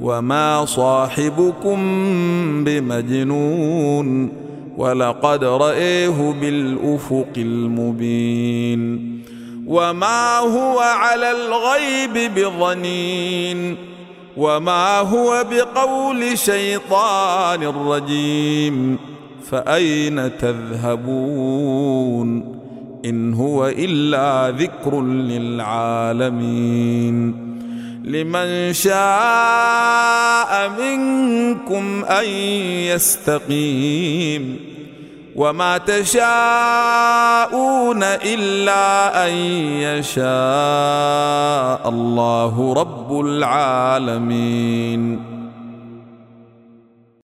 وما صاحبكم بمجنون ولقد رأيه بالأفق المبين وما هو على الغيب بظنين وما هو بقول شيطان رجيم فأين تذهبون إن هو إلا ذكر للعالمين لمن شاء منكم أن يستقيم وما تشاءون إلا أن يشاء الله رب العالمين